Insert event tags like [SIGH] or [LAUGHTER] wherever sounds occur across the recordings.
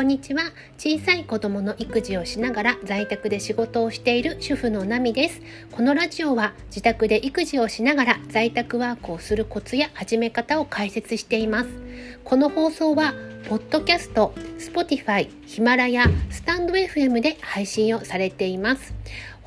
こんにちは。小さい子供の育児をしながら在宅で仕事をしている主婦のナミです。このラジオは自宅で育児をしながら在宅ワークをするコツや始め方を解説しています。この放送はポッドキャスト、Spotify、ヒマラヤ、スタンド FM で配信をされています。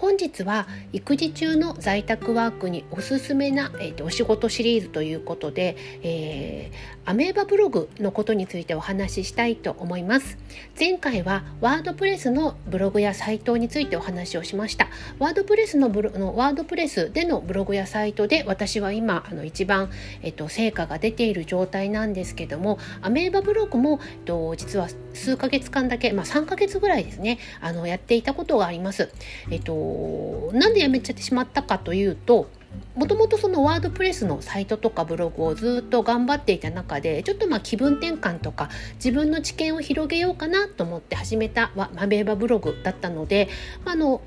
本日は育児中の在宅ワークにおすすめな、えーと、お仕事シリーズということで、えー、アメーバブログのことについてお話ししたいと思います前回はワードプレスのブログやサイトについてお話をしましたワードプレスのブロのワードプレスでのブログやサイトで私は今あの一番、えーと、成果が出ている状態なんですけどもアメーバブログも、えーと、実は数ヶ月間だけ、まあ、3ヶ月ぐらいですねあのやっていたことがあります。えっとなんでやめちゃってしまったかというともともとそのワードプレスのサイトとかブログをずっと頑張っていた中でちょっとまあ気分転換とか自分の知見を広げようかなと思って始めたマベーバブログだったのであの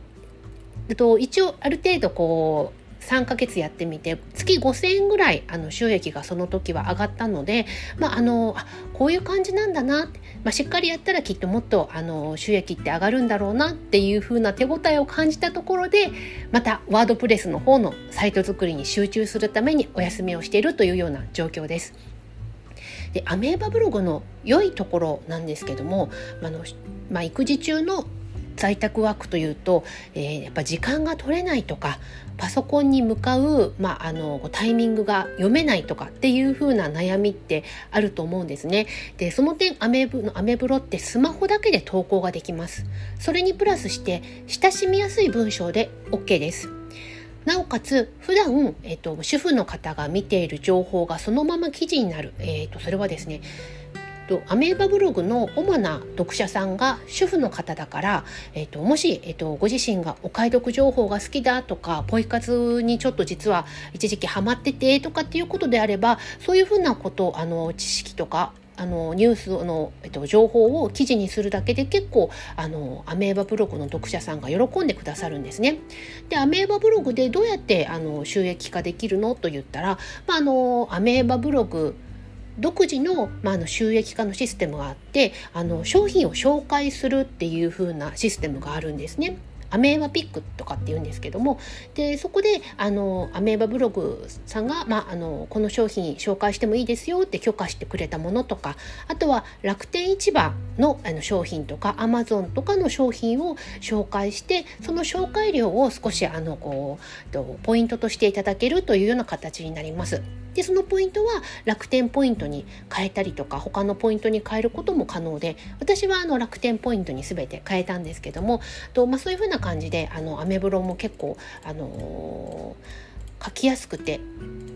と一応ある程度こう3ヶ月やってみて月5,000円ぐらいあの収益がその時は上がったので、まあ、あのあこういう感じなんだな、まあ、しっかりやったらきっともっとあの収益って上がるんだろうなっていう風な手応えを感じたところでまたワードプレスの方のサイト作りに集中するためにお休みをしているというような状況です。でアメーバブログの良いところなんですけどもあの、まあ、育児中の在宅ワークというと、えー、やっぱ時間が取れないとかパソコンに向かう、まあ、あのタイミングが読めないとかっていう風な悩みってあると思うんですね。でその点アメブのアメブロってスマホだけで投稿ができます。それにプラスして親しみやすい文章で OK です。なおかつ普段、えっと、主婦の方が見ている情報がそのまま記事になる、えっと、それはですねとアメーバブログの主な読者さんが主婦の方だから、えーと、もし、えーと、ご自身がお買い得情報が好きだとかポイ活にちょっと実は一時期ハマっててとかっていうことであればそういうふうなことあの知識とかあのニュースの、えっと、情報を記事にするだけで結構あのアメーバブログの読者さんが喜んでくださるんですね。でアメーバブログでどうやってあの収益化できるのと言ったら、まあ、あのアメーバブログ独自の,、まあ、あの収益化のシステムがあってあの商品を紹介するっていう風なシステムがあるんですね。アメーバピックとかって言うんですけどもでそこであのアメーバブログさんが、まあ、あのこの商品紹介してもいいですよって許可してくれたものとかあとは楽天市場のあの商品とかアマゾンとかの商品を紹介してその紹介料を少しあのこうポイントとしていただけるというような形になります。でそのポイントは楽天ポイントに変えたりとか他のポイントに変えることも可能で私はあの楽天ポイントに全て変えたんですけどもと、まあ、そういうふうな感じであのアメブロも結構あのー、書きやすくて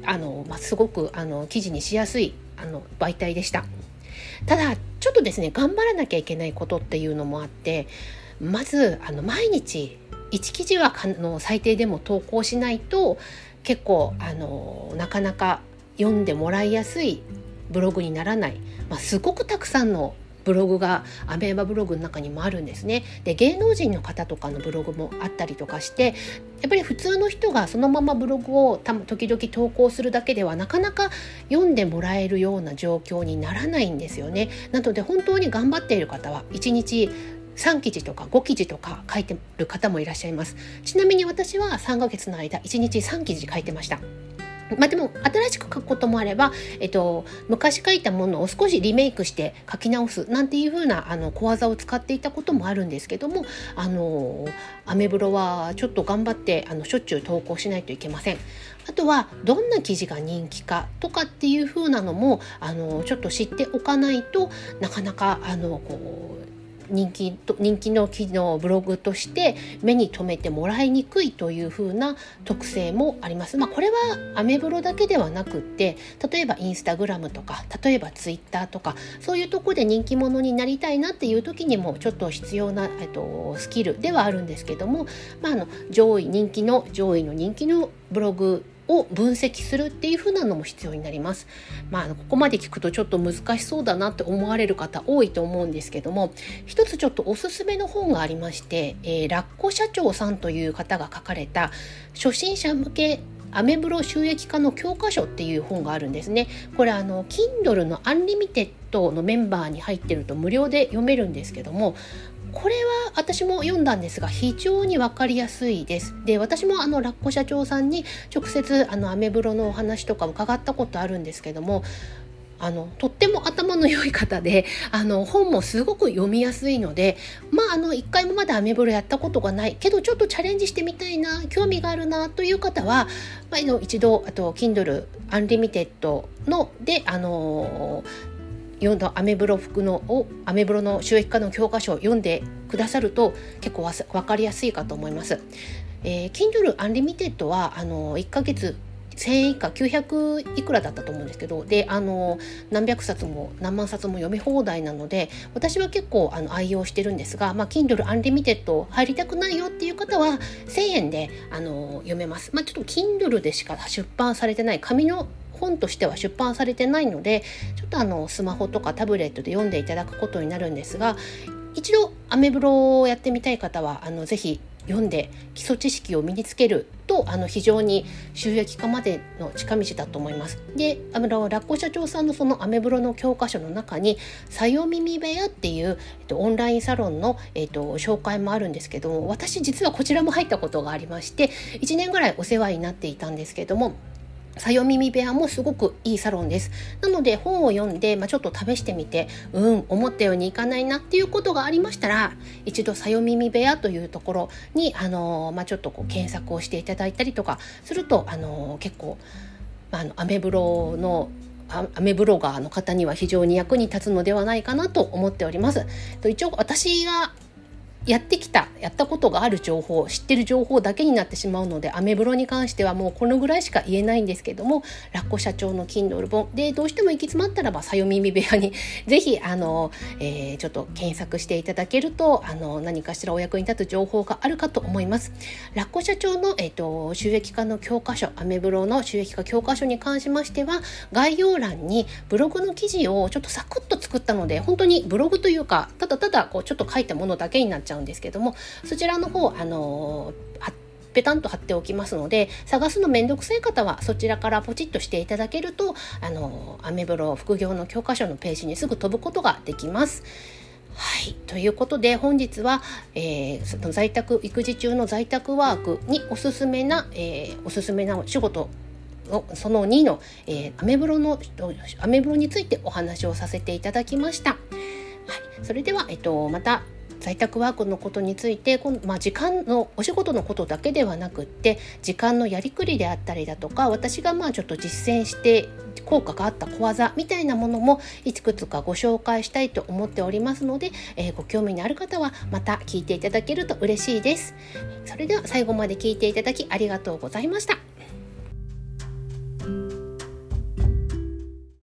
あの、まあ、すごくあの記事にしやすいあの媒体でした。ただちょっとですね頑張らなきゃいけないことっていうのもあってまずあの毎日1記事はあの最低でも投稿しないと結構あのなかなか読んでもらいやすいブログにならない、まあ、すごくたくさんのブログがアメーバブログの中にもあるんですね。で芸能人の方とかのブログもあったりとかしてやっぱり普通の人がそのままブログを時々投稿するだけではなかなか読んでもらえるような状況にならないんですよね。なので本当に頑張っている方は1日3記事とか5記事とか書いてる方もいらっしゃいます。ちなみに私は3ヶ月の間1日3記事書いてました。まあでも新しく書くこともあれば、えっと、昔書いたものを少しリメイクして書き直すなんていう風なあな小技を使っていたこともあるんですけどもあのアメブロはちょっと頑張ってあのしょっちゅう投稿しないといけません。あとはどんな記事が人気かとかっていう風なのもあのちょっと知っておかないとなかなかあのこう人気人気の記のブログとして目に留めてもらいにくいというふうな特性もあります。まあ、これはアメブロだけではなくって例えばインスタグラムとか例えばツイッターとかそういうとこで人気者になりたいなっていう時にもちょっと必要な、えっと、スキルではあるんですけども、まあ、あの上位人気の上位の人気のブログを分析するっていう風なのも必要になります。まあ、ここまで聞くとちょっと難しそうだなって思われる方多いと思うんですけども一つちょっとおすすめの本がありまして、えー、ラッコ社長さんという方が書かれた初心者向けアメブロ収益化の教科書っていう本があるんですね。これあの Kindle のアンリミテットのメンバーに入ってると無料で読めるんですけどもこれは私も読んだんですが非常に分かりやすいです。で私もあのラッコ社長さんに直接あのアメブロのお話とか伺ったことあるんですけどもあのとっても頭の良い方であの本もすごく読みやすいのでまああの一回もまだアメブロやったことがないけどちょっとチャレンジしてみたいな興味があるなという方は、まあ、の一度あと Kindle Unlimited のであの読んだアメブロ服のをアメブロの収益化の教科書を読んでくださると結構わ分かりやすいかと思います。えー、Kindle Unlimited はあの1ヶ月1000以下900いくらだったと思うんですけどであの何百冊も何万冊も読み放題なので私は結構あの愛用してるんですが、まあ、Kindle Unlimited 入りたくないよっていう方は1000円であの読めます。まあ、ちょっと Kindle でしか出版されてない紙の本としては出版されてないのでちょっとあのスマホとかタブレットで読んでいただくことになるんですが一度アメブロをやってみたい方はあのぜひ読んで基礎知識を身につけるとあの非常に収益化までの近道だと思います。であのラッコ社長さんのそのアメブロの教科書の中に「さよ耳部屋」っていう、えっと、オンラインサロンの、えっと、紹介もあるんですけども私実はこちらも入ったことがありまして1年ぐらいお世話になっていたんですけどもさよ耳部屋もすごくいいサロンです。なので本を読んで、まあ、ちょっと試してみて、うん、思ったようにいかないなっていうことがありましたら、一度さよ耳部屋というところに、あのまあ、ちょっとこう検索をしていただいたりとかすると、あの結構、まあ、あのアメブロのアメブロガーの方には非常に役に立つのではないかなと思っております。と一応私がやってきたやったことがある情報知ってる情報だけになってしまうのでアメブロに関してはもうこのぐらいしか言えないんですけどもラッコ社長の Kindle 本でどうしても行き詰まったらばさよ耳部屋に [LAUGHS] ぜひあの、えー、ちょっと検索していただけるとあの何かしらお役に立つ情報があるかと思います。ラッコ社長の、えーと、収益化の教科書アメブロの収益化教科書に関しましては概要欄にブログの記事をちょっとサクッと作ったので本当にブログというかただただこうちょっと書いたものだけになっちゃうんですけどもそちらの方あのペタンと貼っておきますので探すのめんどくさい方はそちらからポチッとしていただけるとあのアメブロ副業の教科書のページにすぐ飛ぶことができます。はい、ということで本日は、えー、その在宅育児中の在宅ワークにおすすめな、えー、おすすめなお仕事のその2の、えー、アメブロのアメブロについてお話をさせていただきました。はい、それでは、えっと、また在宅ワークのことについてまあ、時間のお仕事のことだけではなくって時間のやりくりであったりだとか私がまあちょっと実践して効果があった小技みたいなものもいくつかご紹介したいと思っておりますので、えー、ご興味のある方はまた聞いていただけると嬉しいです。それでは最後まで聞いていただきありがとうございました。